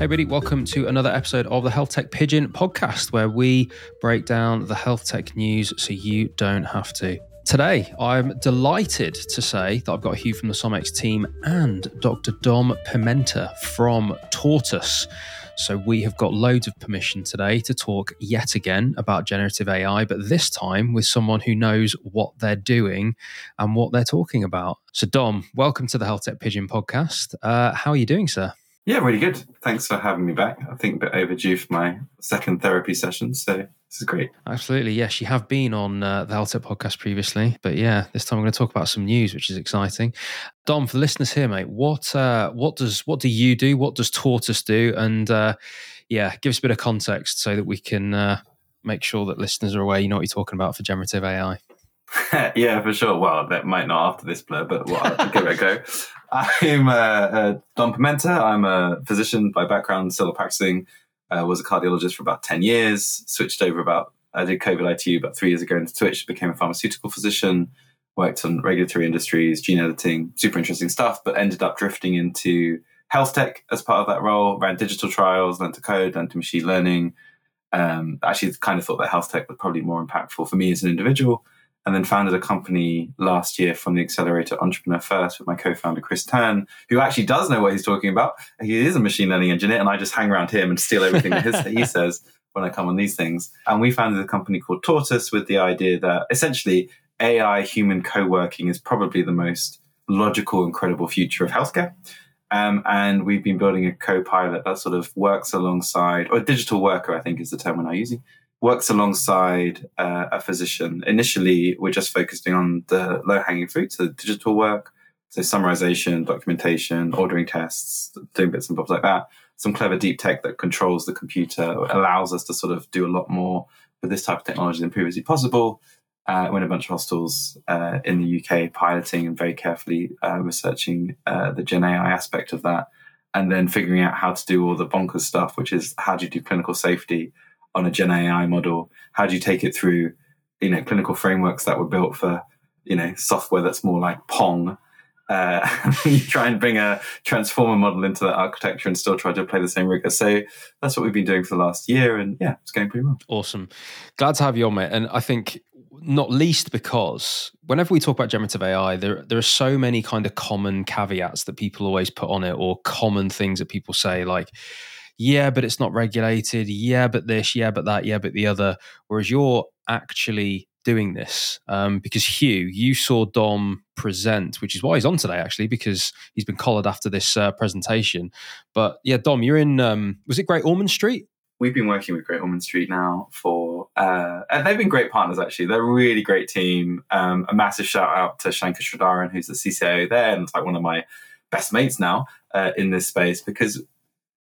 Hey, everybody, welcome to another episode of the Health Tech Pigeon podcast, where we break down the health tech news so you don't have to. Today, I'm delighted to say that I've got Huw from the SomX team and Dr. Dom Pimenta from TORTUS. So, we have got loads of permission today to talk yet again about generative AI, but this time with someone who knows what they're doing and what they're talking about. So, Dom, welcome to the Health Tech Pigeon podcast. Uh, how are you doing, sir? Yeah, really good. Thanks for having me back. I think a bit overdue for my second therapy session, so this is great. Absolutely, yes. You have been on uh, the Health podcast previously, but yeah, this time we're going to talk about some news, which is exciting. Dom, for the listeners here, mate, what uh, what does what do you do? What does TORTUS do? And uh, yeah, give us a bit of context so that we can uh, make sure that listeners are aware you know what you're talking about for generative AI. yeah, for sure. Well, that might not after this blur, but well, I'll give it a go. I'm uh, uh, Dom Pimenta. I'm a physician by background, still practicing. Uh, was a cardiologist for about 10 years, switched over about, I did COVID ITU about three years ago into Twitch, became a pharmaceutical physician, worked on regulatory industries, gene editing, super interesting stuff, but ended up drifting into health tech as part of that role, ran digital trials, learned to code, learned to machine learning. Um, actually, kind of thought that health tech was probably more impactful for me as an individual and then founded a company last year from the accelerator Entrepreneur First with my co-founder Chris Turn, who actually does know what he's talking about. He is a machine learning engineer, and I just hang around him and steal everything that, his, that he says when I come on these things. And we founded a company called TORTUS with the idea that essentially AI human co-working is probably the most logical and credible future of healthcare. Um, and we've been building a co-pilot that sort of works alongside, or a digital worker, I think is the term we're now using, works alongside uh, a physician. Initially, we're just focusing on the low hanging fruit, so digital work, so summarization, documentation, ordering tests, doing bits and bobs like that. Some clever deep tech that controls the computer allows us to sort of do a lot more with this type of technology than previously possible. Uh, we're in a bunch of hospitals uh, in the UK piloting and very carefully uh, researching uh, the Gen AI aspect of that, and then figuring out how to do all the bonkers stuff, which is how do you do clinical safety on a Gen AI model? How do you take it through, you know, clinical frameworks that were built for, you know, software that's more like Pong? Uh, you try and bring a transformer model into that architecture and still try to play the same rigor. So that's what we've been doing for the last year, and yeah, it's going pretty well. Awesome, glad to have you on, mate. And I think not least because whenever we talk about generative AI, there there are so many kind of common caveats that people always put on it, or common things that people say, like yeah, but it's not regulated. Yeah, but this. Yeah, but that. Yeah, but the other. Whereas you're actually doing this um, because Huw, you saw Dom present, which is why he's on today actually because he's been collared after this uh, presentation. But yeah, Dom, you're in. Um, was it Great Ormond Street? We've been working with Great Ormond Street now for, uh, and they've been great partners actually. They're a really great team. Um, a massive shout out to Shankar Sridharan, who's the CCO there, and like one of my best mates now uh, in this space because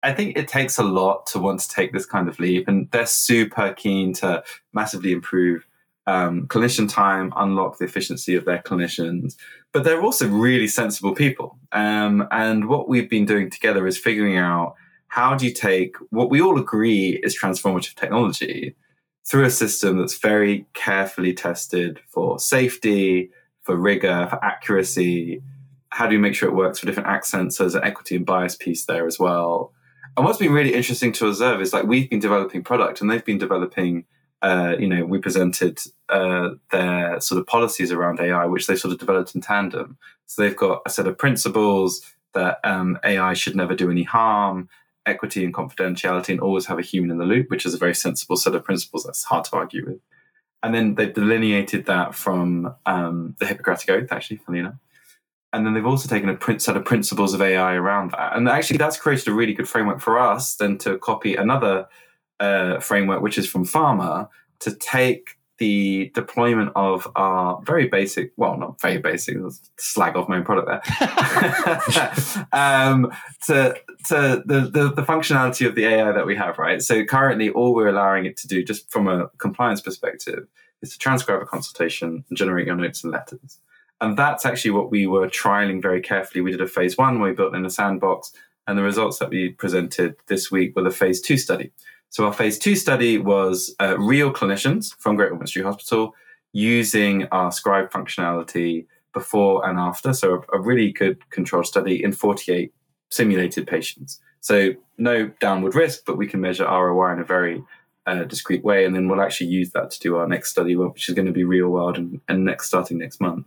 I think it takes a lot to want to take this kind of leap, and they're super keen to massively improve um, clinician time, unlock the efficiency of their clinicians. But they're also really sensible people. Um, and what we've been doing together is figuring out how do you take what we all agree is transformative technology through a system that's very carefully tested for safety, for rigor, for accuracy. How do you make sure it works for different accents? So there's an equity and bias piece there as well. And what's been really interesting to observe is like we've been developing product and they've been developing, uh, you know, we presented uh, their sort of policies around AI, which they sort of developed in tandem. So they've got a set of principles that um, AI should never do any harm, equity and confidentiality, and always have a human in the loop, which is a very sensible set of principles that's hard to argue with. And then they've delineated that from um, the Hippocratic Oath, actually, funny enough and then they've also taken a set of principles of AI around that. And actually, that's created a really good framework for us then to copy another uh, framework, which is from pharma, to take the deployment of our very basic, well, not very basic, slag off my own product there, um, to, to the, the, the functionality of the AI that we have, right? So currently, all we're allowing it to do, just from a compliance perspective, is to transcribe a consultation and generate your notes and letters. And that's actually what we were trialing very carefully. We did a phase one where we built in a sandbox, and the results that we presented this week were the phase two study. So our phase two study was uh, real clinicians from Great Ormond Street Hospital using our scribe functionality before and after. So a, a really good controlled study in 48 simulated patients. So no downward risk, but we can measure ROI in a very uh, discrete way, and then we'll actually use that to do our next study, which is going to be real world and, and next starting next month.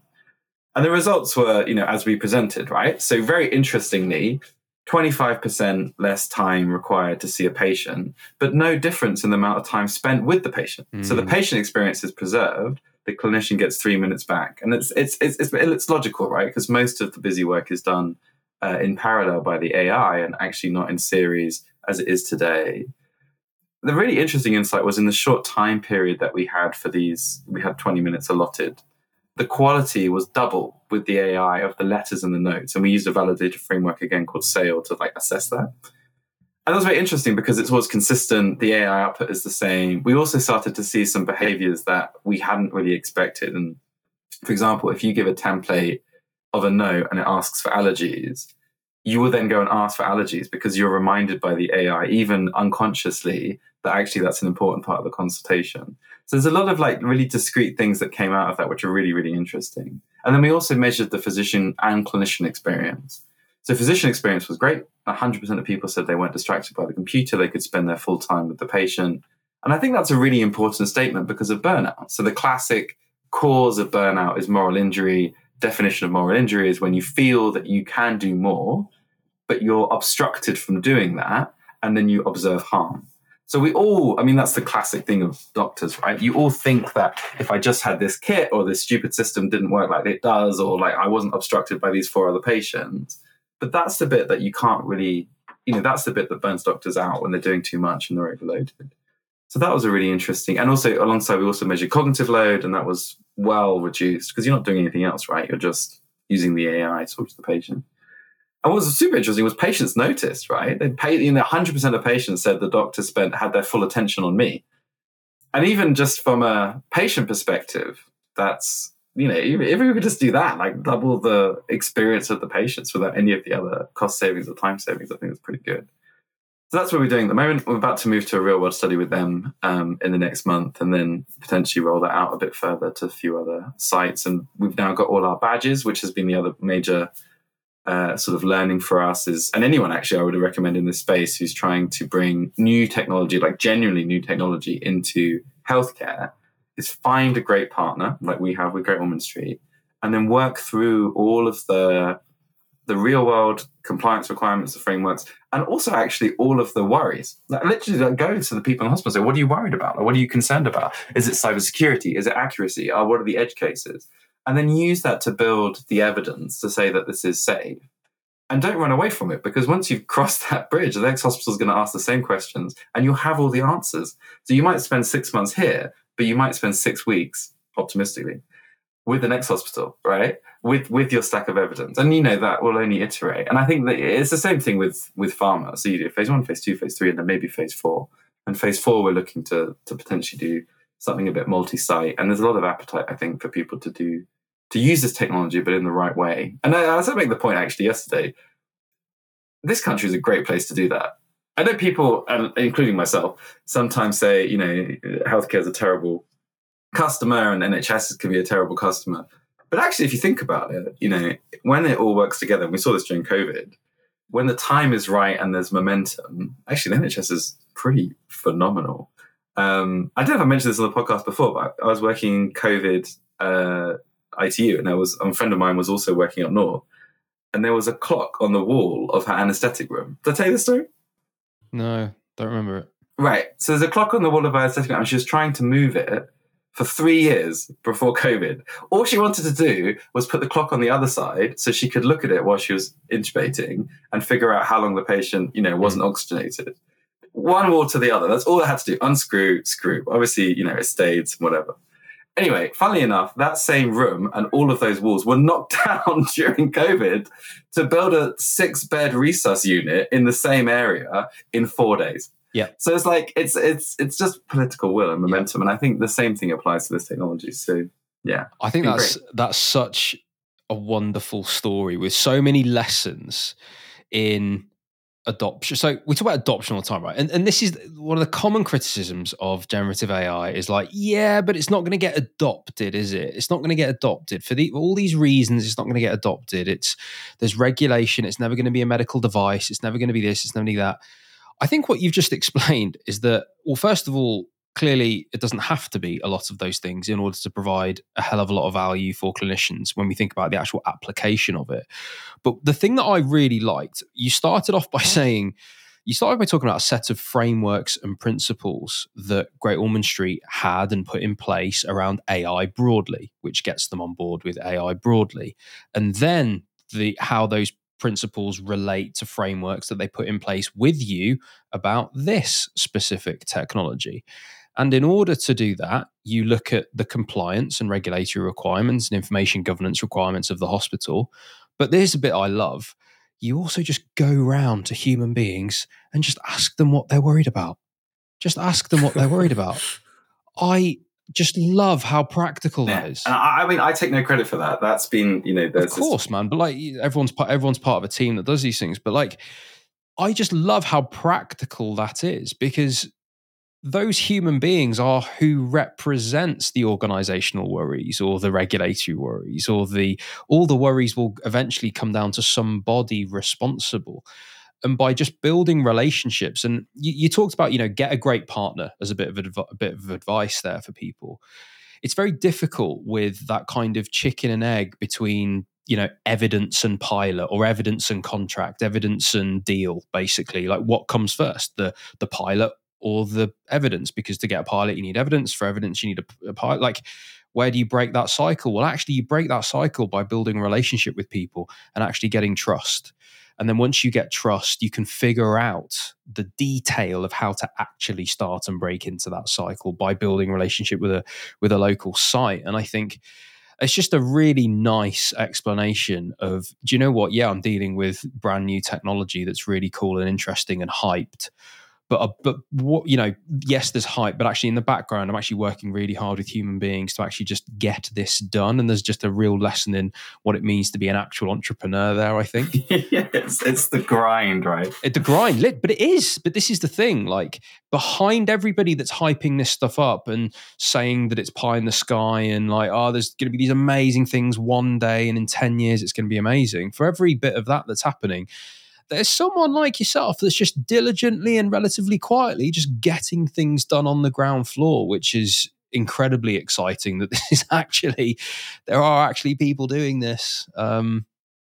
And the results were, you know, as we presented, right? So very interestingly, 25% less time required to see a patient, but no difference in the amount of time spent with the patient. Mm. So the hmm. patient experience is preserved. The clinician gets three minutes back, and it's it's it's it's, it's logical, right? Because most of the busy work is done uh, in parallel by the AI and actually not in series as it is today. The really interesting insight was in the short time period that we had for these. We had 20 minutes allotted the quality was double with the AI of the letters and the notes. And we used a validated framework again called SAIL to like assess that. And that was very interesting because it's always consistent. The AI output is the same. We also started to see some behaviors that we hadn't really expected. And for example, if you give a template of a note and it asks for allergies, you will then go and ask for allergies because you're reminded by the AI, even unconsciously, that actually that's an important part of the consultation. So there's a lot of like really discrete things that came out of that, which are really, really interesting. And then we also measured the physician and clinician experience. So physician experience was great. 100% of people said they weren't distracted by the computer. They could spend their full time with the patient. And I think that's a really important statement because of burnout. So the classic cause of burnout is moral injury. Definition of moral injury is when you feel that you can do more, but you're obstructed from doing that, and then you observe harm. So we all, I mean, that's the classic thing of doctors, right? You all think that if I just had this kit or this stupid system didn't work like it does, or like I wasn't obstructed by these four other patients. But that's the bit that you can't really, you know, that's the bit that burns doctors out when they're doing too much and they're overloaded. So that was a really interesting. And also alongside, we also measured cognitive load, and that was well reduced because you're not doing anything else, right? You're just using the AI to talk to the patient. And what was super interesting was patients noticed, right? They paid, you know, 100% of patients said the doctor spent, had their full attention on me. And even just from a patient perspective, that's, you know, if we could just do that, like double the experience of the patients without any of the other cost savings or time savings, I think it's pretty good. So that's what we're doing at the moment. We're about to move to a real world study with them um, in the next month and then potentially roll that out a bit further to a few other sites. And we've now got all our badges, which has been the other major uh, sort of learning for us is, and anyone actually I would recommend in this space who's trying to bring new technology, like genuinely new technology into healthcare, is find a great partner like we have with Great Ormond Street, and then work through all of the the real world compliance requirements, the frameworks, and also actually all of the worries. Like literally, like go to the people in the hospital. Say, what are you worried about? Like, what are you concerned about? Is it cybersecurity? Is it accuracy? Or what are the edge cases? And then use that to build the evidence to say that this is safe. And don't run away from it because once you've crossed that bridge, the next hospital is going to ask the same questions and you'll have all the answers. So you might spend six months here, but you might spend six weeks, optimistically, with the next hospital, right? With with your stack of evidence. And you know that will only iterate. And I think that it's the same thing with with pharma. So you do phase one, phase two, phase three, and then maybe phase four. And phase four, we're looking to to potentially do something a bit multi-site. And there's a lot of appetite, I think, for people to do to use this technology, but in the right way. And as I make the point actually yesterday, this country is a great place to do that. I know people, including myself, sometimes say, you know, healthcare is a terrible customer and NHS can be a terrible customer. But actually, if you think about it, you know, when it all works together, and we saw this during COVID, when the time is right and there's momentum, actually, the NHS is pretty phenomenal. Um, I don't know if I mentioned this on the podcast before, but I was working COVID uh, ITU, and there was a friend of mine was also working up north, and there was a clock on the wall of her anaesthetic room. Did I tell you the story? No, don't remember it. Right. So there's a clock on the wall of her anaesthetic room, and she was trying to move it for three years before COVID. All she wanted to do was put the clock on the other side so she could look at it while she was intubating and figure out how long the patient, you know, wasn't mm. oxygenated. One wall to the other. That's all I had to do. Unscrew, screw. Obviously, you know, it stayed, whatever. Anyway, funnily enough, that same room and all of those walls were knocked down during COVID to build a six bed resus unit in the same area in four days. Yeah. So it's like it's it's it's just political will and momentum, yeah. and I think the same thing applies to this technology. So yeah, I think that's great. that's such a wonderful story with so many lessons in adoption. So we talk about adoption all the time, right? And and this is one of the common criticisms of generative AI is like, yeah, but it's not going to get adopted, is it? It's not going to get adopted for the all these reasons. It's not going to get adopted. It's there's regulation. It's never going to be a medical device. It's never going to be this. It's never going to be that. I think what you've just explained is that, well, first of all, clearly it doesn't have to be a lot of those things in order to provide a hell of a lot of value for clinicians when we think about the actual application of it. But the thing that I really liked, you started off by saying, you started by talking about a set of frameworks and principles that Great Ormond Street had and put in place around AI broadly, which gets them on board with AI broadly. And then the how those principles relate to frameworks that they put in place with you about this specific technology. And in order to do that, you look at the compliance and regulatory requirements and information governance requirements of the hospital. But there's a bit I love. You also just go round to human beings and just ask them what they're worried about. Just ask them what they're worried about. I just love how practical yeah. that is. And I, I, mean, I take no credit for that. That's been, you know, of course, this- man. But like, everyone's part, everyone's part of a team that does these things. But like, I just love how practical that is because those human beings are who represents the organizational worries or the regulatory worries or the all the worries will eventually come down to somebody responsible. And by just building relationships and you, you talked about you know get a great partner as a bit of adv- a bit of advice there for people. It's very difficult with that kind of chicken and egg between you know evidence and pilot or evidence and contract evidence and deal basically. Like what comes first the the pilot or the evidence because to get a pilot you need evidence. For evidence you need a, a pilot. Like where do you break that cycle? Well actually you break that cycle by building a relationship with people and actually getting trust. And then once you get trust you can figure out the detail of how to actually start and break into that cycle by building relationship with a with a local site. And i think it's just a really nice explanation of do you know what? Yeah i'm dealing with brand new technology that's really cool and interesting and hyped but uh, but what you know yes there's hype but actually in the background i'm actually working really hard with human beings to actually just get this done. And there's just a real lesson in what it means to be an actual entrepreneur there i think. Yeah it's, it's the grind right? It, the grind but it is. But this is the thing like behind everybody that's hyping this stuff up and saying that it's pie in the sky and like oh there's going to be these amazing things one day and in 10 years it's going to be amazing for every bit of that that's happening there's someone like yourself that's just diligently and relatively quietly just getting things done on the ground floor, which is incredibly exciting that this is actually there are actually people doing this. Um,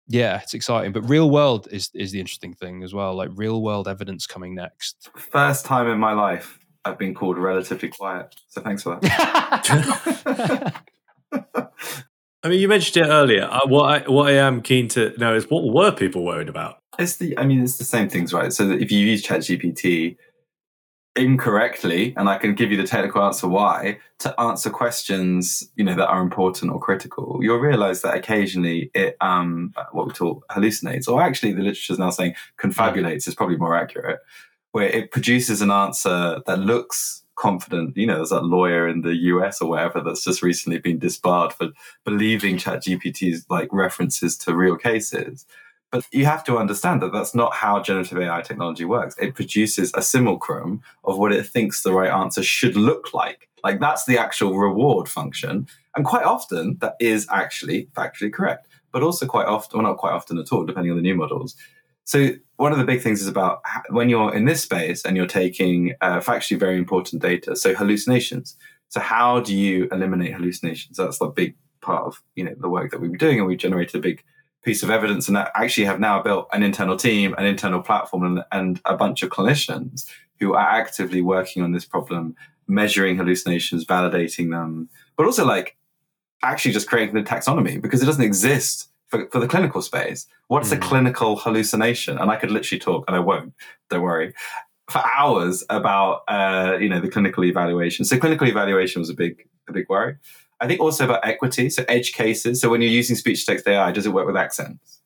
yeah, it's exciting. But real world is is the interesting thing as well. Like real world evidence coming next. First time in my life I've been called relatively quiet. So thanks for that. I mean, you mentioned it earlier. Uh, what I, what I am keen to know is what were people worried about? It's the, I mean, it's the same things, right? So if you use ChatGPT incorrectly, and I can give you the technical answer why, to answer questions, you know, that are important or critical, you'll realize that occasionally it, um, what we call hallucinates, or actually the literature is now saying confabulates is probably more accurate, where it produces an answer that looks confident. You know, there's that lawyer in the US or whatever that's just recently been disbarred for believing ChatGPT's like references to real cases. But you have to understand that that's not how generative AI technology works. It produces a simulacrum of what it thinks the right answer should look like. Like that's the actual reward function. And quite often that is actually factually correct, but also quite often, well, not quite often at all, depending on the new models. So one of the big things is about when you're in this space and you're taking uh, factually very important data. So hallucinations. So how do you eliminate hallucinations? That's the big part of you know the work that we've been doing, and we've generated a big piece of evidence and actually have now built an internal team, an internal platform, and, and a bunch of clinicians who are actively working on this problem, measuring hallucinations, validating them, but also like actually just creating the taxonomy because it doesn't exist for, for the clinical space. What's mm. a clinical hallucination? And I could literally talk, and I won't, don't worry, for hours about uh, you know the clinical evaluation. So clinical evaluation was a big a big worry. I think also about equity, so edge cases. So when you're using speech text AI, does it work with accents?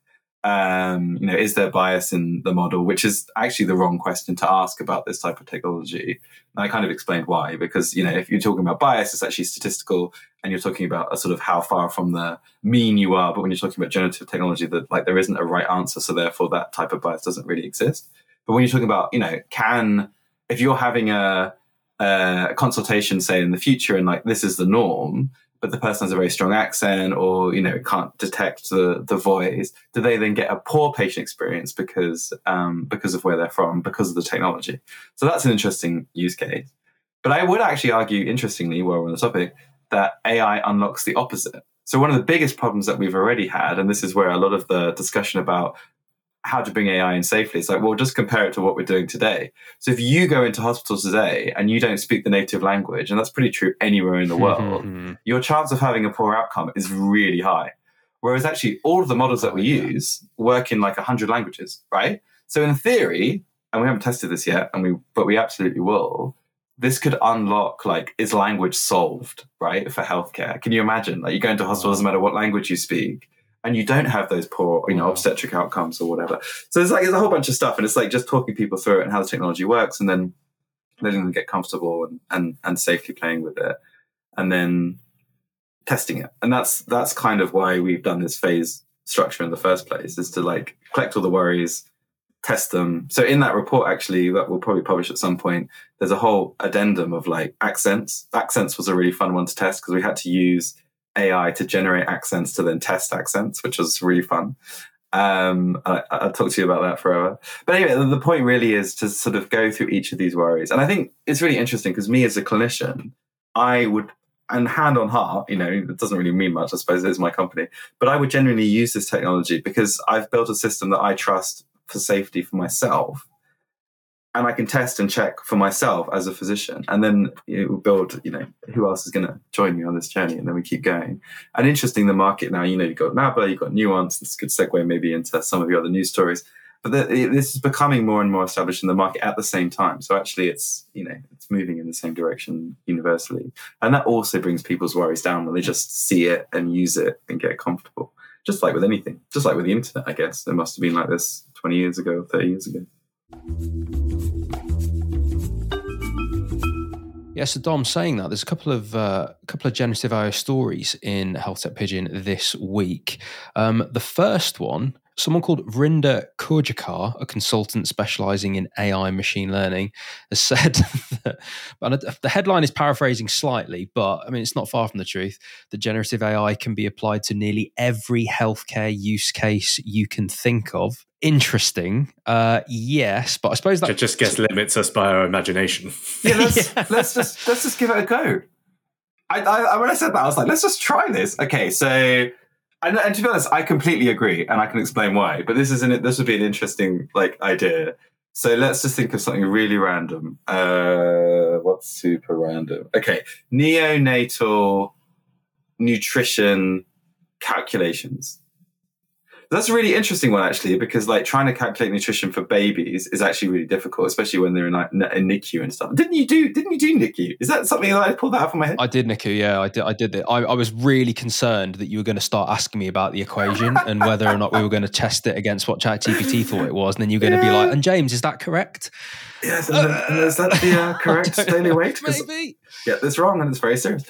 Um, you know, is there bias in the model? Which is actually the wrong question to ask about this type of technology. And I kind of explained why, because you know, if you're talking about bias, it's actually statistical, and you're talking about a sort of how far from the mean you are. But when you're talking about generative technology, that like there isn't a right answer, so therefore that type of bias doesn't really exist. But when you're talking about, you know, can if you're having a, a consultation, say in the future, and like this is the norm, but the person has a very strong accent or you know can't detect the the voice do they then get a poor patient experience because um, because of where they're from because of the technology? So that's an interesting use case. But i would actually argue interestingly while we're on the topic that ai unlocks the opposite. So one of the biggest problems that we've already had and this is where a lot of the discussion about how to bring AI in safely. It's like, well, just compare it to what we're doing today. So if you go into hospitals today and you don't speak the native language, and that's pretty true anywhere in the world, hmm. your chance of having a poor outcome is really high. Whereas actually, all of the models that we oh, use work in like 100 languages, right? So in theory, and we haven't tested this yet, and we but we absolutely will. This could unlock like is language solved, right, for healthcare? Can you imagine? Like you go into hospital, doesn't matter what language you speak, and you don't have those poor, you know, mm. obstetric outcomes or whatever. So there's like there's a whole bunch of stuff, and it's like just talking people through it and how the technology works, and then letting them get comfortable and and, and safely playing with it, and then testing it. And that's that's kind of why we've done this phase structure in the first place, is to like collect all the worries, test them. So in that report, actually, that we'll probably publish at some point, there's a whole addendum of like accents. Accents was a really fun one to test because we had to use AI to generate accents to then test accents, which was really fun. Um, I, will talk to you about that forever. But anyway, the point really is to sort of go through each of these worries. And I think it's really interesting because me as a clinician, I would, and hand on heart, you know, it doesn't really mean much, I suppose it is my company, but I would genuinely use this technology because I've built a system that I trust for safety for myself and I can test and check for myself as a physician, and then you know, build. You know, who else is going to join me on this journey, and then we keep going. And interesting, the market now. You know, you've got Nabla, you've got Nuance. A good segue maybe into some of your other news stories. But the, this is becoming more and more established in the market at the same time. So actually, it's you know it's moving in the same direction universally, and that also brings people's worries down when they just see it and use it and get comfortable. Just like with anything, just like with the internet, I guess it must have been like this twenty years ago, thirty years ago. Yeah, so Dom saying that there's a couple of uh, couple of generative AI stories in Health Tech Pigeon this week. Um, the first one Someone called Vrinda Kurjakar, a consultant specializing in AI machine learning, has said that, the headline is paraphrasing slightly, but I mean, it's not far from the truth, that generative AI can be applied to nearly every healthcare use case you can think of. Interesting. Uh, yes, but I suppose that it just gets limits us by our imagination. Yeah, let's, yeah. let's just let's just give it a go. I, I, when I said that, I was like, let's just try this. Okay, so and, and, to be honest, I completely agree, and I can explain why. But this is an, this would be an interesting like idea. So let's just think of something really random. Uh, what's super random? Okay, neonatal nutrition calculations. That's a really interesting one, actually, because like trying to calculate nutrition for babies is actually really difficult, especially when they're in like in NICU and stuff. Didn't you do? Didn't you do NICU? Is that something that I pulled that out from my head? I did NICU. Yeah, I did. I did it. I, I was really concerned that you were going to start asking me about the equation and whether or not we were going to test it against what ChatGPT thought it was, and then you're going to yeah. be like, "And James, is that correct?" Yes, uh, is that the uh, correct daily weight? Maybe. Yeah, that's wrong, and it's very serious.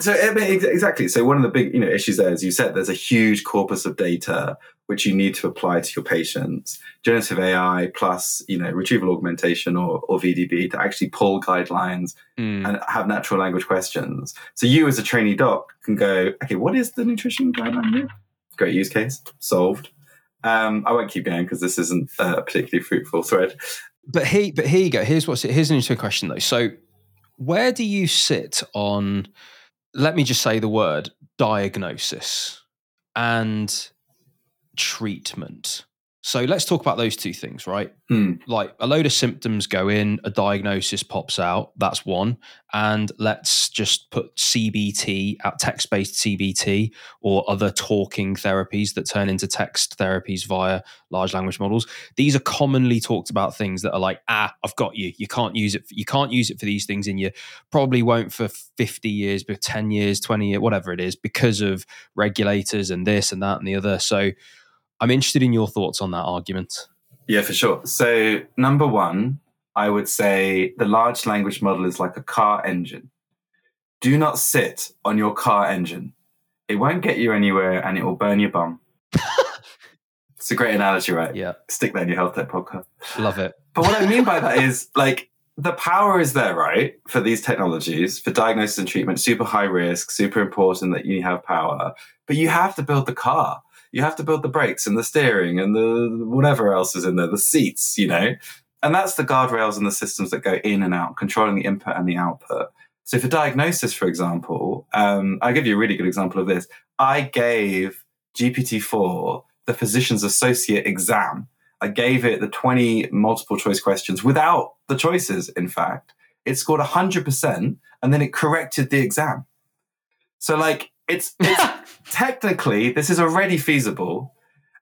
So exactly. So one of the big you know issues there, as you said, there's a huge corpus of data which you need to apply to your patients. Generative AI plus you know retrieval augmentation or, or VDB to actually pull guidelines mm. and have natural language questions. So you as a trainee doc can go, okay, what is the nutrition guideline here? Great use case, solved. Um, I won't keep going because this isn't a particularly fruitful thread. But here, but here you go. Here's what's here's an interesting question though. So, where do you sit on? Let me just say the word diagnosis and treatment. So let's talk about those two things, right? Hmm. Like a load of symptoms go in, a diagnosis pops out. That's one. And let's just put CBT, out text based CBT, or other talking therapies that turn into text therapies via large language models. These are commonly talked about things that are like, ah, I've got you. You can't use it. For, you can't use it for these things, and you probably won't for fifty years, but ten years, twenty years, whatever it is, because of regulators and this and that and the other. So I'm interested in your thoughts on that argument. Yeah, for sure. So, number one, I would say the large language model is like a car engine. Do not sit on your car engine. It won't get you anywhere and it will burn your bum. It's a great analogy, right? Yeah, Stick that in your health tech podcast. love it. But what I mean by that is like the power is there, right? For these technologies, for diagnosis and treatment, super high risk, super important that you have power. But you have to build the car. You have to build the brakes and the steering and the whatever else is in there, the seats, you know? And that's the guardrails and the systems that go in and out, controlling the input and the output. So for diagnosis, for example, um, I'll give you a really good example of this. I gave GPT-4 the physician's associate exam. I gave it the 20 multiple choice questions without the choices, in fact. It scored 100% and then it corrected the exam. So, like, it's, it's technically, this is already feasible.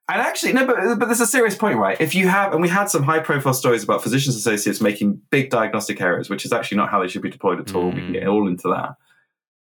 And actually, no, but, but there's a serious point, right? If you have, and we had some high profile stories about physicians associates making big diagnostic errors, which is actually not how they should be deployed at all. We can get mm. all into that.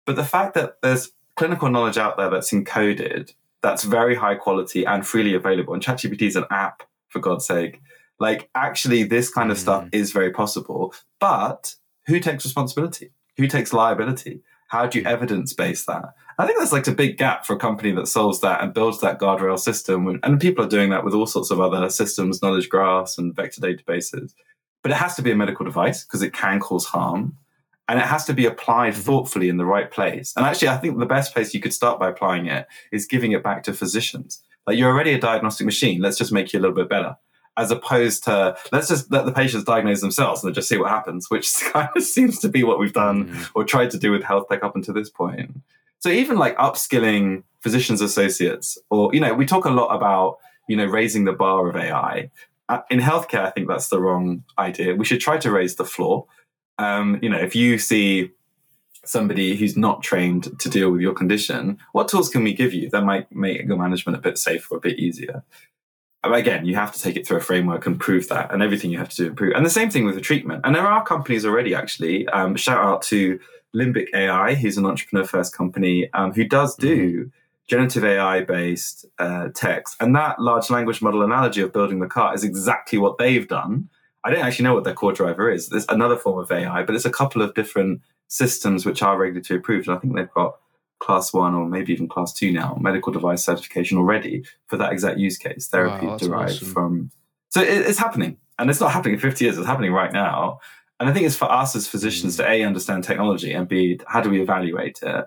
But the fact that there's clinical knowledge out there that's encoded, that's very high quality and freely available, and ChatGPT is an app, for God's sake. Like, actually, this kind of mm. stuff is very possible. But who takes responsibility? Who takes liability? How do you mm. evidence base that? I think that's like a big gap for a company that solves that and builds that guardrail system. And people are doing that with all sorts of other systems, knowledge graphs and vector databases. But it has to be a medical device because it can cause harm. And it has to be applied Mm-hmm. thoughtfully in the right place. And actually, I think the best place you could start by applying it is giving it back to physicians. Like you're already a diagnostic machine. Let's just make you a little bit better. As opposed to let's just let the patients diagnose themselves and just see what happens, which kind of seems to be what we've done Mhm. or tried to do with health tech up until this point. So even like upskilling physicians associates, or you know, we talk a lot about you know raising the bar of AI. Uh, in healthcare, I think that's the wrong idea. We should try to raise the floor. Um, you know, if you see somebody who's not trained to deal with your condition, what tools can we give you that might make your management a bit safer, a bit easier? Again, you have to take it through a framework and prove that, and everything you have to do improve. And the same thing with the treatment. And there are companies already, actually. Um, shout out to Limbic AI, who's an entrepreneur first company um, who does do generative AI based uh, text. And that large language model analogy of building the car is exactly what they've done. I don't actually know what their core driver is. There's another form of AI, but it's a couple of different systems which are regulatory approved. And I think they've got class one or maybe even class two now, medical device certification already for that exact use case, therapy Wow, derived awesome. from. So it, it's happening. And it's not happening in 50 years, it's happening right now. And I think it's for us as physicians Mm. to A, understand technology and B, how do we evaluate it?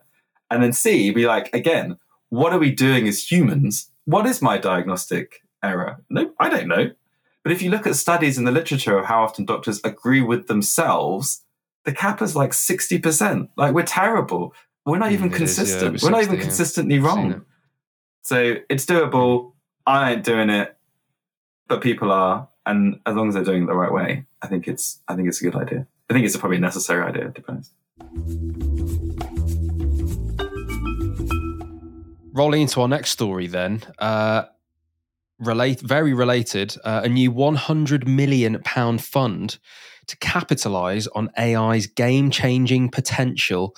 And then C, be like, again, what are we doing as humans? What is my diagnostic error? No, I don't know. But if you look at studies in the literature of how often doctors agree with themselves, the cap is like 60%. Like we're terrible. We're not Mm, even it is, yeah, consistent. it was we're not 60, even yeah. consistently Seen it. wrong. So it's doable. I ain't doing it, but people are. And as long as they're doing it the right way, I think it's I think it's a good idea. I think it's a probably a necessary idea, to be honest. Rolling into our next story, then, uh, relate very related. Uh, a new 100 million pound fund to capitalize on AI's game-changing potential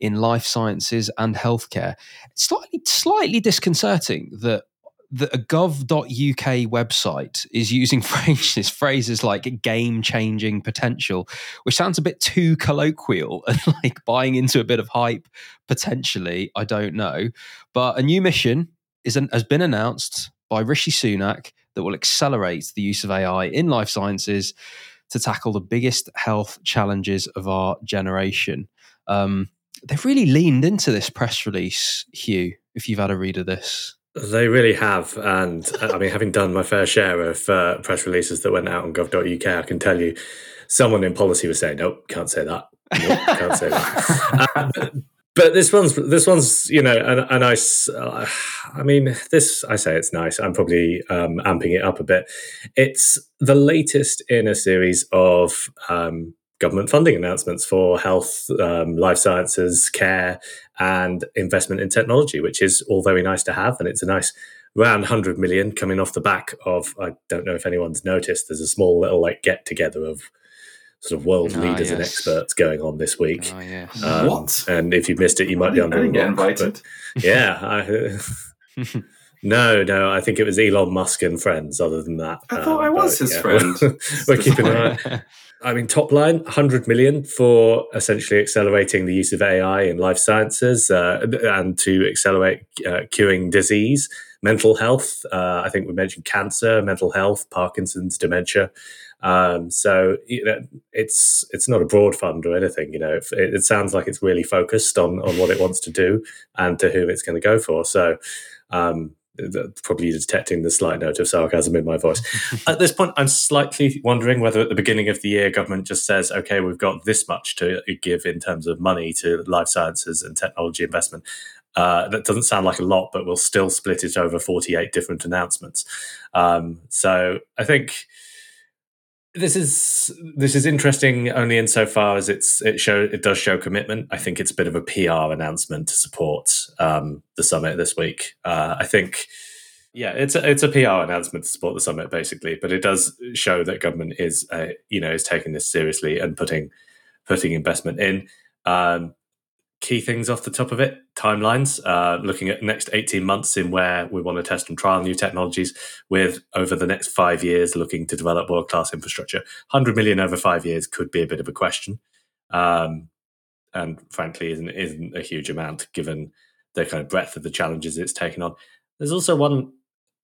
in life sciences and healthcare. It's slightly slightly disconcerting that that a gov.uk website is using phrases phrases like game-changing potential, which sounds a bit too colloquial and like buying into a bit of hype potentially. I don't know. But a new mission is an, has been announced by Rishi Sunak that will accelerate the use of AI in life sciences to tackle the biggest health challenges of our generation. Um, they've really leaned into this press release, Huw, if you've had a read of this. They really have, and uh, I mean, having done my fair share of uh, press releases that went out on gov.uk, I can tell you, someone in policy was saying, "Nope, can't say that. Nope, can't say that." But, but this one's this one's you know a, a nice. Uh, I mean, this I say it's nice. I'm probably um, amping it up a bit. It's the latest in a series of um, government funding announcements for health, um, life sciences, care, and investment in technology, which is all very nice to have. And it's a nice round 100 million coming off the back of, I don't know if anyone's noticed, there's a small little like get together of sort of world Ah, leaders and experts going on this week. Oh, yes. Um, What? And if you missed it, you might be I under a didn't get rock, invited. but yeah. I, no, no, I think it was Elon Musk and friends. Other than that, I thought Um, I was but, his yeah, friend. We're, we're keeping an eye. I mean, top line, 100 million for essentially accelerating the use of AI in life sciences uh, and to accelerate uh, curing disease. mental health. Uh, I think we mentioned cancer, mental health, Parkinson's, dementia. Um, so you know, it's it's not a broad fund or anything. You know, it, it, sounds like it's really focused on on what it wants to do and to whom it's going to go for. So. Um, probably detecting the slight note of sarcasm in my voice. at this point, I'm slightly wondering whether at the beginning of the year, government just says, okay, we've got this much to give in terms of money to life sciences and technology investment. Uh, that doesn't sound like a lot, but we'll still split it over 48 different announcements. Um, so I think this is this is interesting only insofar as it's it show it does show commitment. I think it's a bit of a PR announcement to support um, the summit this week. Uh, I think, yeah, it's a, it's a PR announcement to support the summit basically, but it does show that government is uh, you know is taking this seriously and putting putting investment in. Um, key things off the top of it. Timelines uh, looking at next 18 months in where we want to test and trial new technologies with over the next five years looking to develop world-class infrastructure. 100 million over five years could be a bit of a question um, and frankly isn't, isn't a huge amount given the kind of breadth of the challenges it's taken on. There's also one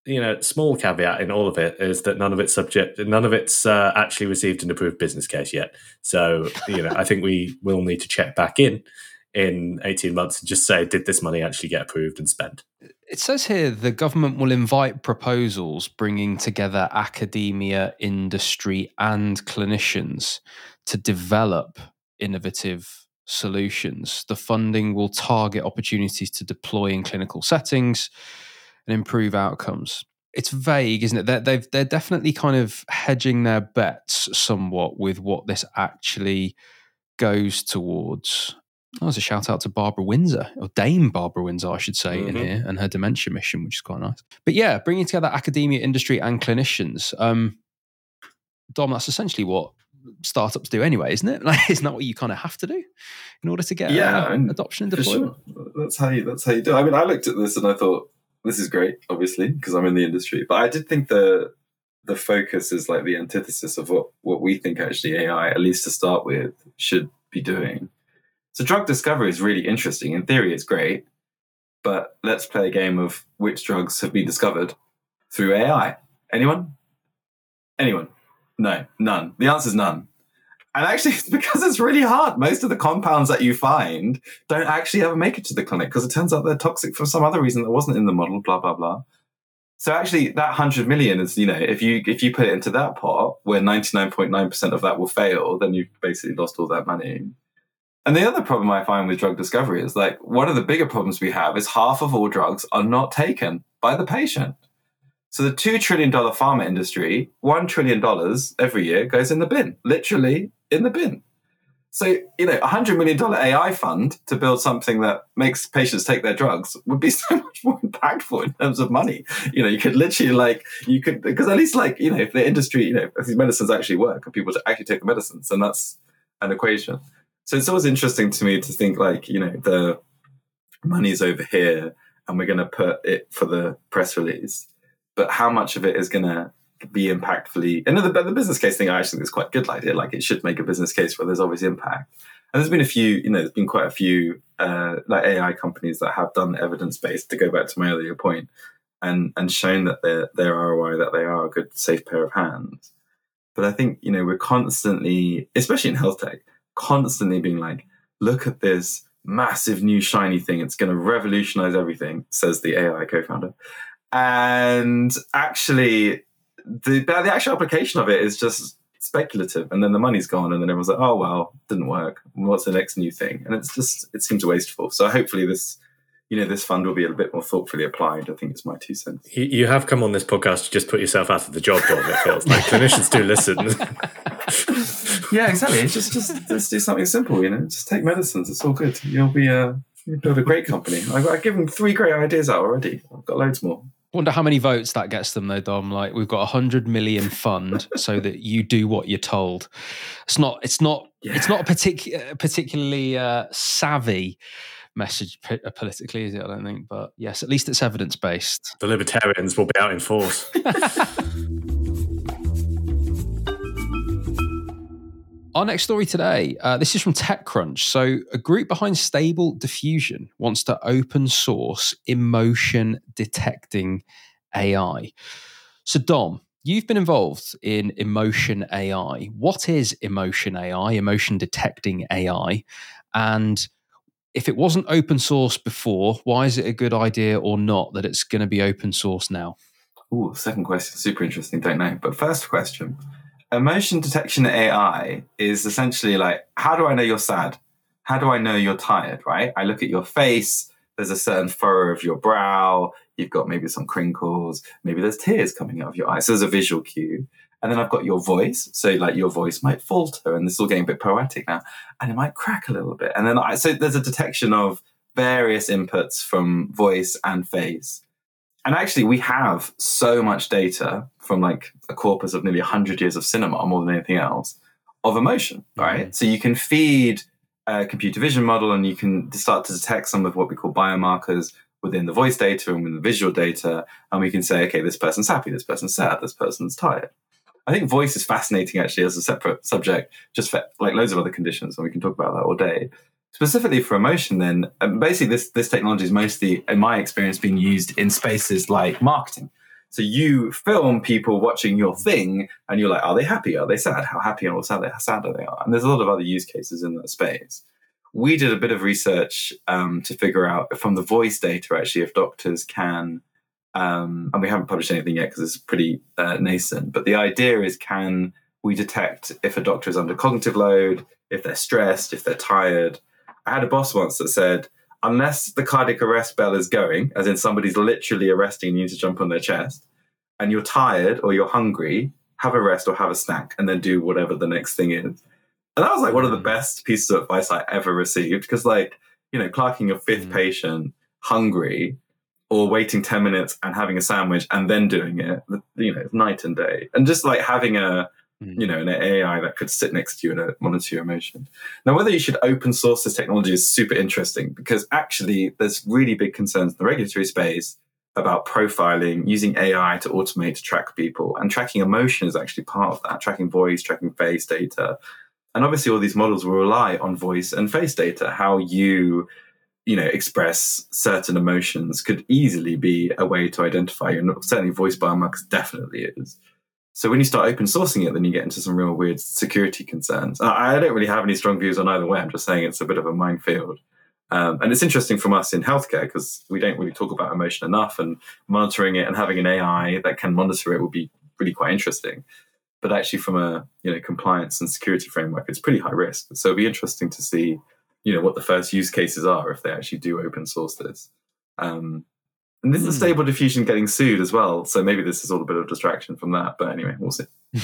you know small caveat in all of it is that none of it's subject none of it's uh, actually received an approved business case yet. So you know i think we will need to check back in in 18 months and just say, did this money actually get approved and spent? It says here the government will invite proposals bringing together academia, industry, and clinicians to develop innovative solutions. The funding will target opportunities to deploy in clinical settings and improve outcomes. It's vague, isn't it? They're, they've, they're definitely kind of hedging their bets somewhat with what this actually goes towards. That was a shout out to Barbara Windsor, or Dame Barbara Windsor, I should say, mm-hmm. in here, and her dementia mission, which is quite nice. But yeah, bringing together academia, industry, and clinicians. Um, Dom, that's essentially what startups do anyway, isn't it? Like, isn't that what you kind of have to do in order to get yeah, uh, adoption and deployment? Sure. That's how you. That's how you do. I mean, I looked at this and I thought this is great, obviously, because I'm in the industry. But I did think the the focus is like the antithesis of what what we think actually AI, at least to start with, should be doing so drug discovery is really interesting. In theory, it's great, but let's play a game of which drugs have been discovered through AI. Anyone? Anyone? No, none. The answer is none. And actually, it's because it's really hard. Most of the compounds that you find don't actually ever make it to the clinic because it turns out they're toxic for some other reason that wasn't in the model. Blah blah blah. So actually, that hundred million is you know if you if you put it into that pot where ninety nine point nine percent of that will fail, then you've basically lost all that money. And the other problem I find with drug discovery is like one of the bigger problems we have is half of all drugs are not taken by the patient. So the $2 trillion pharma industry, $1 trillion every year goes in the bin, literally in the bin. So, you know, a $100 million AI fund to build something that makes patients take their drugs would be so much more impactful in terms of money. You know, you could literally like, you could, because at least like, you know, if the industry, you know, if these medicines actually work and people actually take the medicines, and that's an equation. So it's always interesting to me to think like, you know, the money's over here and we're going to put it for the press release, but how much of it is going to be impactfully? And the, the business case thing, I actually think is quite a good idea. Like it should make a business case where there's always impact. And there's been a few, you know, there's been quite a few uh, like AI companies that have done evidence based. To go back to my earlier point, and and shown that their their ROI that they are a good safe pair of hands. But I think you know we're constantly, especially in health tech, constantly being like, look at this massive new shiny thing. It's going to revolutionize everything, says the AI co founder. And actually, the, the actual application of it is just speculative. And then the money's gone. And then everyone's like, oh, well, didn't work. What's the next new thing? And it's just, it seems wasteful. So hopefully, this you know, this fund will be a bit more thoughtfully applied. I think it's my two cents. You, have come on this podcast to just put yourself out of the job, Dom. It feels like clinicians do listen. yeah, exactly. Just, just let's do something simple. You know, just take medicines. It's all good. You'll be a, you build a great company. I've, I've given three great ideas out already. I've got loads more. Wonder how many votes that gets them though, Dom. Like we've got a hundred million fund so that you do what you're told. It's not. It's not. Yeah. It's not a particular, particularly uh, savvy message uh, politically, is it? I don't think, but yes, at least it's evidence based. The libertarians will be out in force. our next story today, uh, this is from TechCrunch. So, a group behind Stable Diffusion wants to open source emotion detecting AI. So, Dom, you've been involved in emotion AI. What is emotion AI, emotion detecting AI? And if it wasn't open source before, why is it a good idea or not that it's going to be open source now? Oh, second question, super interesting, don't know. But first question emotion detection AI is essentially like, how do I know you're sad? How do I know you're tired, right? I look at your face, there's a certain furrow of your brow, you've got maybe some crinkles, maybe there's tears coming out of your eyes. So there's a visual cue. And then I've got your voice. So like your voice might falter and this is all getting a bit poetic now. And it might crack a little bit. And then I, so there's a detection of various inputs from voice and face and actually we have so much data from like a corpus of nearly 100 years of cinema more than anything else of emotion. Right. Mm-hmm. so you can feed a computer vision model and you can start to detect some of what we call biomarkers within the voice data and within the visual data. And we can say okay this person's happy this person's sad this person's tired. I think voice is fascinating actually as a separate subject just for like loads of other conditions and we can talk about that all day specifically for emotion then um, basically this this technology is mostly in my experience being used in spaces like marketing. So you film people watching your thing and you're like are they happy? Are they sad? How happy or sad, how sad are they? Are and there's a lot of other use cases in that space. We did a bit of research um, to figure out from the voice data actually if doctors can um, and we haven't published anything yet because it's pretty uh, nascent but the idea is can we detect if a doctor is under cognitive load if they're stressed if they're tired I had a boss once that said, unless the cardiac arrest bell is going, as in somebody's literally arresting you to jump on their chest, and you're tired or you're hungry, have a rest or have a snack and then do whatever the next thing is. And that was like one of the mm. best pieces of advice I ever received because, like, you know, clerking your fifth mm. patient hungry or waiting 10 minutes and having a sandwich and then doing it, you know, night and day. And just like having a, you know, an AI that could sit next to you and uh, monitor your emotion. Now, whether you should open source this technology is super interesting because actually there's really big concerns in the regulatory space about profiling, using AI to automate to track people. And tracking emotion is actually part of that, tracking voice, tracking face data. And obviously all these models will rely on voice and face data. How you, you know, express certain emotions could easily be a way to identify you. And certainly voice biomarkers definitely is. So when you start open sourcing it, then you get into some real weird security concerns. I don't really have any strong views on either way. I'm just saying it's a bit of a minefield. Um, and it's interesting from us in healthcare because we don't really talk about emotion enough, and monitoring it and having an AI that can monitor it would be really quite interesting. But actually, from a you know compliance and security framework, it's pretty high risk. So it'd be interesting to see you know what the first use cases are if they actually do open source this. Um, and this mm. is hmm. stable diffusion getting sued as well. So maybe this is all a bit of distraction from that. But anyway, we'll see.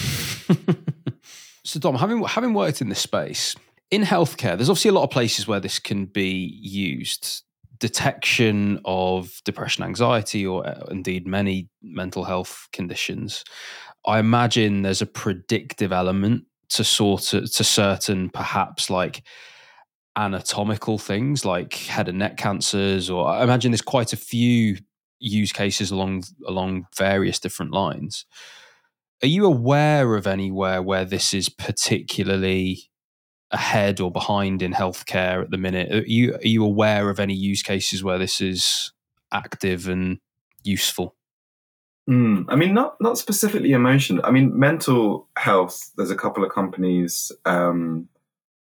so Dom, having having worked in this space in healthcare, there's obviously a lot of places where this can be used. Detection of depression, anxiety, or uh, indeed many mental health conditions. I imagine there's a predictive element to sort of to certain perhaps like anatomical things like head and neck cancers, or I imagine there's quite a few use cases along along various different lines. Are you aware of anywhere where this is particularly ahead or behind in healthcare at the minute? Are you are you aware of any use cases where this is active and useful? Mm, I mean, not not specifically emotion. I mean, mental health. There's a couple of companies um,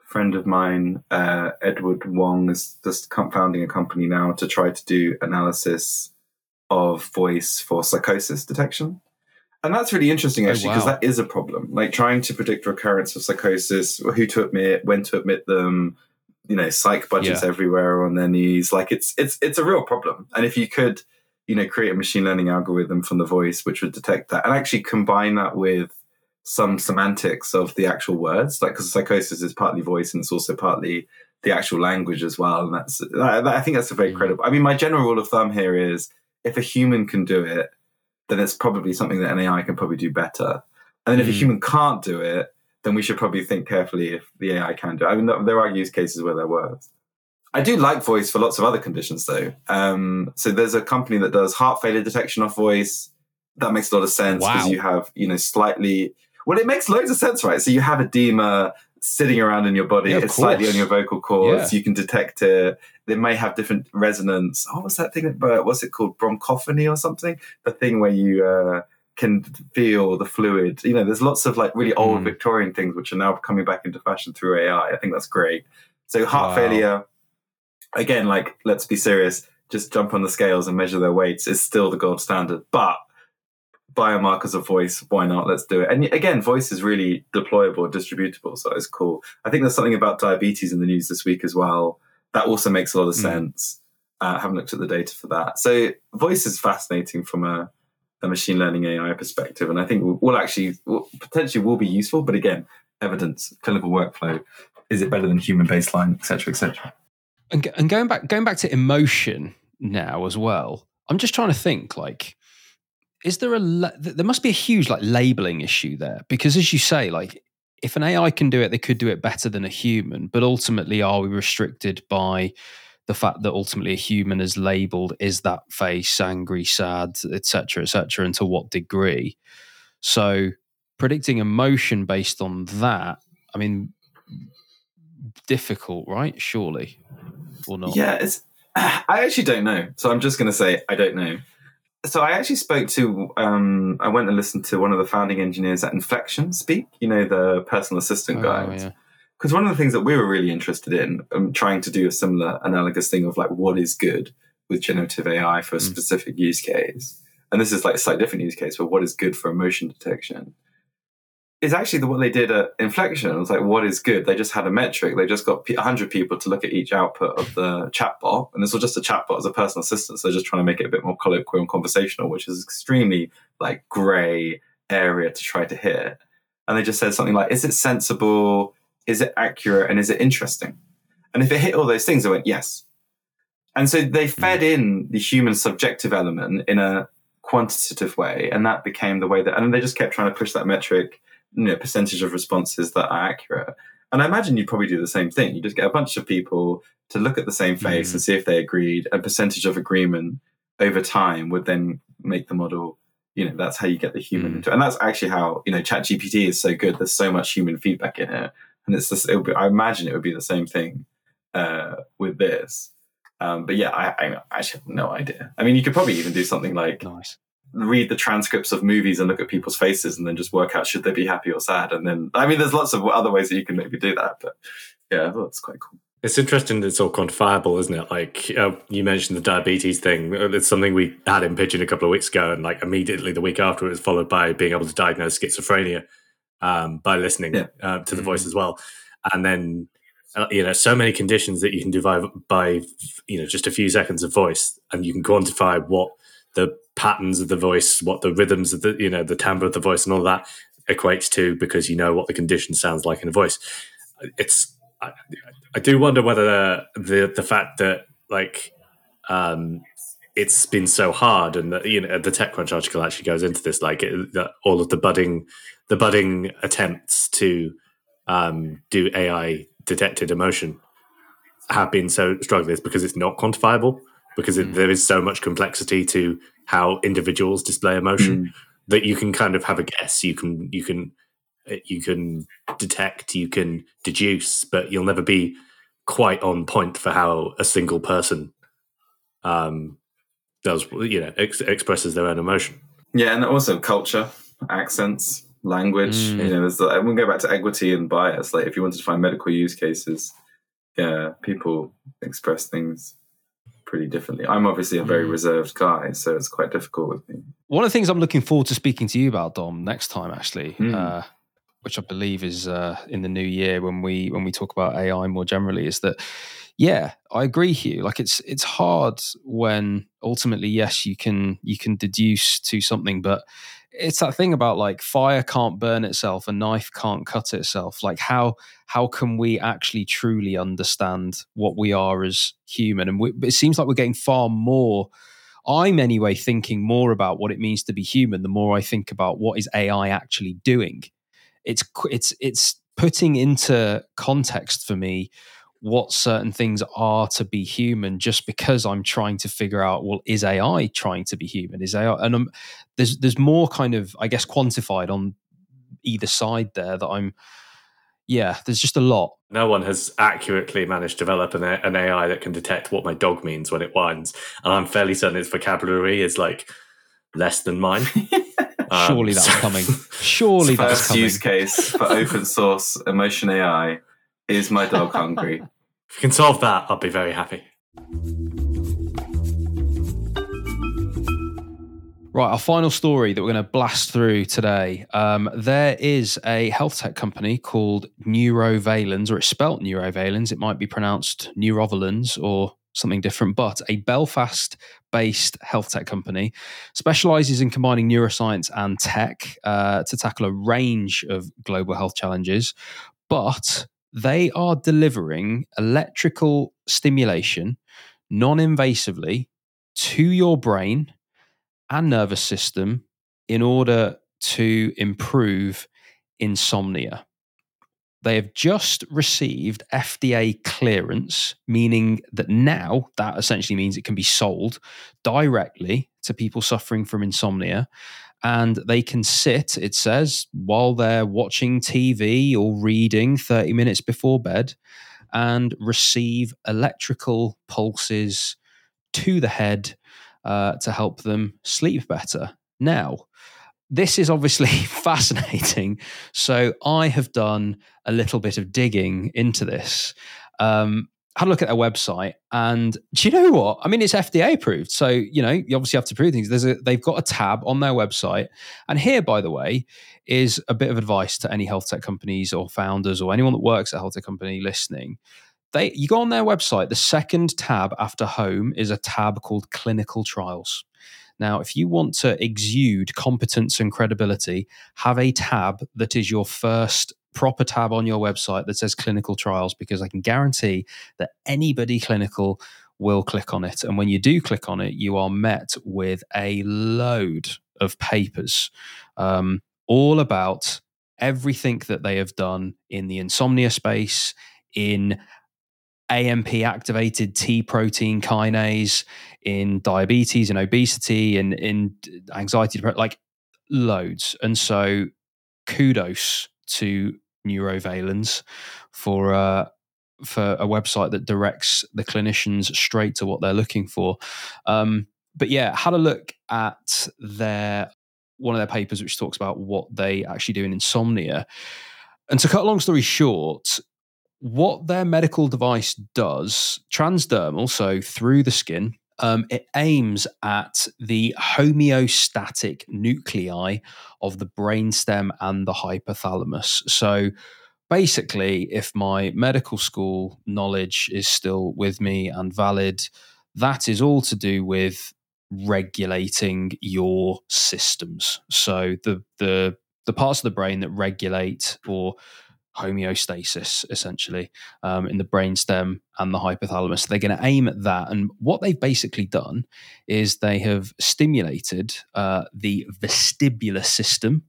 friend of mine, uh, Edward Wong, is just founding a company now to try to do analysis of voice for psychosis detection. And that's really interesting, oh, actually, because oh, wow. that is a problem. Like trying to predict recurrence of psychosis, who to admit, when to admit them, you know, psych budgets yeah. everywhere on their knees. Like it's it's it's a real problem. And if you could, you know, create a machine learning algorithm from the voice which would detect that, and actually combine that with some semantics of the actual words, like because psychosis is partly voice and it's also partly the actual language as well. And that's I think that's a very mm. credible. I mean, my general rule of thumb here is if a human can do it, then it's probably something that an AI can probably do better. And then if mm. a human can't do it, then we should probably think carefully if the AI can do it. I mean, there are use cases where there were. I do like voice for lots of other conditions, though. Um, so there's a company that does heart failure detection of voice. That makes a lot of sense because wow. you have, you know, slightly well, it makes loads of sense, right? So you have edema, sitting around in your body. Yeah, it's slightly on your vocal cords. Yeah. You can detect it. They may have different resonance. Oh, what's that thing? that- uh, What's it called? Bronchophony or something? The thing where you uh, can feel the fluid. You know, there's lots of like really old Mm. Victorian things which are now coming back into fashion through AI. I think that's great. So heart Wow. failure, again, like let's be serious. Just jump on the scales and measure their weights is still the gold standard. But biomarkers of voice, why not? Let's do it. And again, voice is really deployable, distributable, so it's cool. I think there's something about diabetes in the news this week as well. That also makes a lot of Mm. sense. Uh, I haven't looked at the data for that. So voice is fascinating from a, a machine learning AI perspective, and I think will, will actually will, potentially will be useful. But again, evidence, clinical workflow, is it better than human baseline, et cetera, et cetera. and, and going back going back to emotion now as well i'm just trying to think like is there a there must be a huge like labeling issue there because as you say like if an ai can do it they could do it better than a human but ultimately are we restricted by the fact that ultimately a human is labeled is that face angry sad etc etc and to what degree so predicting emotion based on that i mean difficult right surely or not Yeah, it's. I actually don't know. So I'm just going to say I don't know. So I actually spoke to. Um, I went and listened to one of the founding engineers at Inflection speak. You know, the personal assistant Oh, yeah. Because one of the things that we were really interested in, um, trying to do a similar analogous thing of like what is good with generative AI for a Mm. specific use case, and this is like a slightly different use case, but what is good for emotion detection is actually the, what they did at Inflection. It was like, what is good? They just had a metric. They just got pe- 100 people to look at each output of the chatbot. And this was just a chatbot as a personal assistant. So they're just trying to make it a bit more colloquial and conversational, which is extremely like gray area to try to hit. And they just said something like, is it sensible? Is it accurate? And is it interesting? And if it hit all those things, they went, yes. And so they mm. fed in the human subjective element in a quantitative way. And that became the way that, and they just kept trying to push that metric you know, percentage of responses that are accurate. And I imagine you'd probably do the same thing. You just get a bunch of people to look at the same face Mhm. and see if they agreed. A percentage of agreement over time would then make the model. You know, that's how you get the human Mhm. into, and that's actually how you know ChatGPT is so good. There's so much human feedback in it, and it's this. It would be, I imagine it would be the same thing uh, with this. Um, but yeah, I, I actually have no idea. I mean, you could probably even do something like Nice. Read the transcripts of movies and look at people's faces and then just work out should they be happy or sad. And then, I mean, there's lots of other ways that you can maybe do that. But yeah, I thought it's quite cool. It's interesting that it's all quantifiable, isn't it? Like uh, you mentioned the diabetes thing. Uh, It's something we had in Pigeon a couple of weeks ago, and like immediately the week after, it was followed by being able to diagnose schizophrenia um, by listening Yeah. uh, to the Mhm. voice as well. And then uh, you know, so many conditions that you can do by, by you know just a few seconds of voice, and you can quantify what the patterns of the voice, what the rhythms of the you know the timbre of the voice, and all that equates to because you know what the condition sounds like in a voice. It's I, I do wonder whether the the fact that like um, it's been so hard, and that, you know the TechCrunch article actually goes into this, like it, that all of the budding the budding attempts to um, do AI detected emotion have been so struggling is because it's not quantifiable because it, Mm. there is so much complexity to how individuals display emotion Mm. that you can kind of have a guess you can you can uh, you can detect you can deduce but you'll never be quite on point for how a single person um does you know ex- expresses their own emotion Yeah, and also culture, accents, language. Mm. You know, there's like, we go back to equity and bias. Like, if you wanted to find medical use cases, yeah, people express things pretty differently. I'm obviously a very Mm. reserved guy, so it's quite difficult with me. One of the things I'm looking forward to speaking to you about, Dom, next time actually, Mm. uh, which I believe is uh, in the new year when we when we talk about AI more generally, is that yeah, I agree, Huw. Like it's it's hard when ultimately, yes, you can you can deduce to something, but it's that thing about like fire can't burn itself, a knife can't cut itself. Like how how can we actually truly understand what we are as human? And we, it seems like we're getting far more I'm anyway thinking more about what it means to be human the more I think about what is AI actually doing. It's it's it's putting into context for me what certain things are to be human just because I'm trying to figure out well is AI trying to be human is AI and um, there's there's more kind of I guess quantified on either side there that I'm yeah, there's just a lot. No one has accurately managed to develop an, an AI that can detect what my dog means when it whines, and I'm fairly certain its vocabulary is like less than mine. Um, Surely that's so, coming. Surely that's first coming. use case for open source emotion AI is my dog hungry. if you can solve that, I'll be very happy. Right, our final story that we're going to blast through today. Um, there is a health tech company called Neurovalens, or it's spelt Neurovalens. It might be pronounced Neurovalens or something different, but a Belfast based health tech company specializes in combining neuroscience and tech uh, to tackle a range of global health challenges. But they are delivering electrical stimulation non invasively to your brain and nervous system in order to improve insomnia. They have just received FDA clearance, meaning that now that essentially means it can be sold directly to people suffering from insomnia. And they can sit, it says, while they're watching TV or reading 30 minutes before bed and receive electrical pulses to the head uh, to help them sleep better. Now, this is obviously fascinating. So I have done a little bit of digging into this. Um, had a look at their website, and do you know what? I mean, it's FDA approved, so you know you obviously have to prove things. There's a they've got a tab on their website, and here, by the way, is a bit of advice to any health tech companies or founders or anyone that works at a health tech company listening they you go on their website the second tab after home is a tab called clinical trials now if you want to exude competence and credibility have a tab that is your first proper tab on your website that says clinical trials because i can guarantee that anybody clinical will click on it and when you do click on it you are met with a load of papers um, all about everything that they have done in the insomnia space in AMP activated T protein kinase in diabetes and obesity and in anxiety, like loads. And so kudos to Neurovalens for uh, for a website that directs the clinicians straight to what they're looking for. Um, but yeah, had a look at their one of their papers which talks about what they actually do in insomnia. And to cut a long story short, what their medical device does, transdermal, so through the skin, um, it aims at the homeostatic nuclei of the brainstem and the hypothalamus. So basically, if my medical school knowledge is still with me and valid, that is all to do with regulating your systems. So the the the parts of the brain that regulate or homeostasis essentially um, in the brainstem and the hypothalamus. They're going to aim at that. And what they've basically done is they have stimulated uh, the vestibular system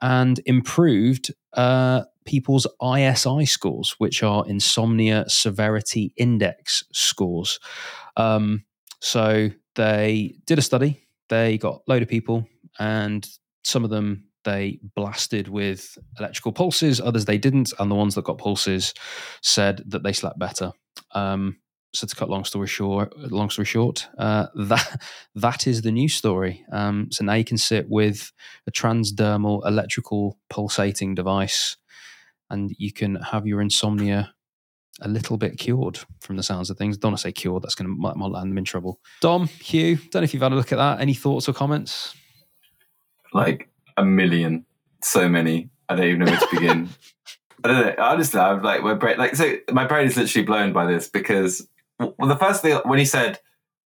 and improved uh, people's ISI scores, which are insomnia severity index scores. Um, so they did a study. They got a load of people, and some of them they blasted with electrical pulses, others they didn't, and the ones that got pulses said that they slept better. Um, so to cut long story short, long story short, uh, that that is the news story. Um, so now you can sit with a transdermal electrical pulsating device, and you can have your insomnia a little bit cured from the sounds of things. Don't want to say cured; that's going to might, might land them in trouble. Dom, Huw, don't know if you've had a look at that. Any thoughts or comments? Like a million, so many. I don't even know where to begin. I don't know. Honestly, I'm like my brain. Like so, my brain is literally blown by this because well, the first thing when he said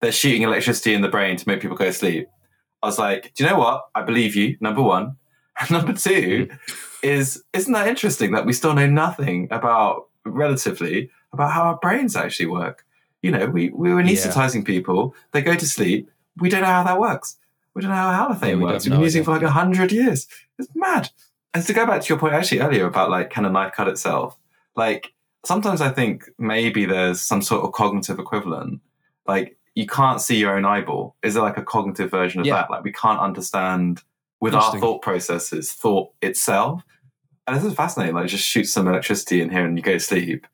they're shooting electricity in the brain to make people go to sleep, I was like, do you know what? I believe you. Number one, and number two is isn't that interesting that we still know nothing about relatively about how our brains actually work? You know, we we were anesthetizing yeah. people. They go to sleep. We don't know how that works. We don't know how halothane yeah, works. We've been using it for like a hundred years. It's mad. And to go back to your point actually earlier about like can a knife cut itself? Like sometimes I think maybe there's some sort of cognitive equivalent. Like you can't see your own eyeball. Is there like a cognitive version of yeah. that? Like we can't understand with our thought processes thought itself. And this is fascinating. Like, just shoot some electricity in here and you go to sleep.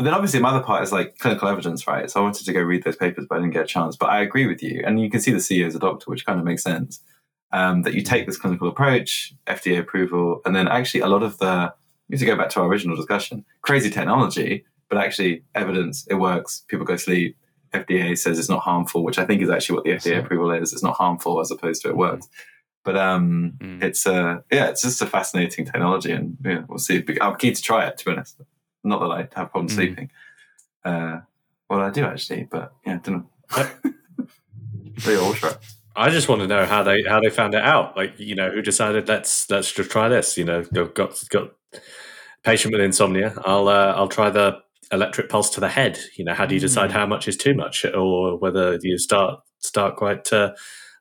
But then obviously, my other part is like clinical evidence, right? So I wanted to go read those papers, but I didn't get a chance. But I agree with you. And you can see the CEO is a doctor, which kind of makes sense. Um, that you take this clinical approach, FDA approval, and then actually a lot of the, you to go back to our original discussion, crazy technology, but actually evidence, it works, people go to sleep, FDA says it's not harmful, which I think is actually what the FDA approval is. It's not harmful as opposed to it works. But um, mm. it's uh, yeah, it's just a fascinating technology, and yeah, we'll see. I'm keen to try it. To be honest, not that I have problems mm. sleeping. Uh, well, I do actually, but yeah, I don't know. try. I just want to know how they how they found it out. Like, you know, who decided let's let's just try this. You know, got got patient with insomnia. I'll uh, I'll try the electric pulse to the head. You know, how do you decide mm. how much is too much, or whether you start start quite uh,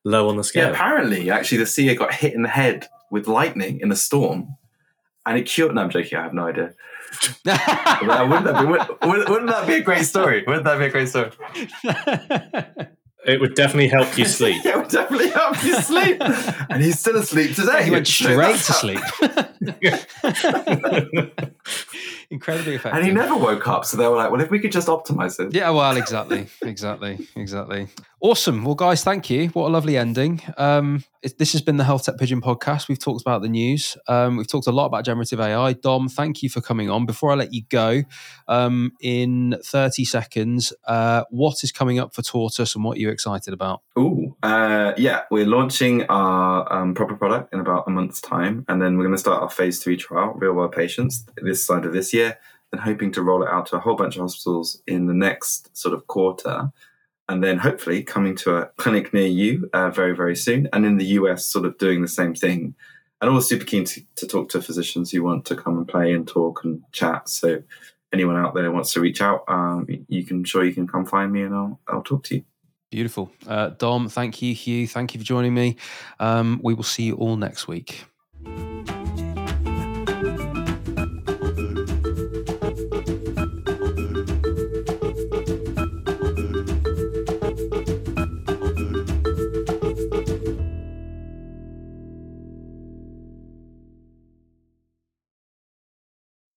low on the scale. Yeah, apparently, actually, the CEO got hit in the head with lightning in a storm, and it cured. No, I'm joking. I have no idea. Wouldn't, that be, wouldn't, wouldn't that be a great story? Wouldn't that be a great story? It would definitely help you sleep. yeah, it would definitely help you sleep. and he's still asleep today. He went straight to sleep. Incredibly effective. And he never woke up. So they were like, well, if we could just optimize it. Yeah, well, exactly. Exactly. Exactly. Awesome. Well, guys, thank you. What a lovely ending. Um, it, this has been the Health Tech Pigeon podcast. We've talked about the news. Um, we've talked a lot about generative AI. Dom, thank you for coming on. Before I let you go, um, in 30 seconds, uh, what is coming up for TORTUS and what are you excited about? Oh, uh, yeah, we're launching our um, proper product in about a month's time. And then we're going to start our phase three trial, real world patients, this side of this year, and hoping to roll it out to a whole bunch of hospitals in the next sort of quarter and then hopefully coming to a clinic near you uh, very, very soon. And in the US, sort of doing the same thing. And always super keen to, to, talk to physicians who want to come and play and talk and chat. So anyone out there wants to reach out, um, you can sure you can come find me and I'll I'll talk to you. Beautiful, uh, Dom. Thank you, Huw. Thank you for joining me. Um, we will see you all next week.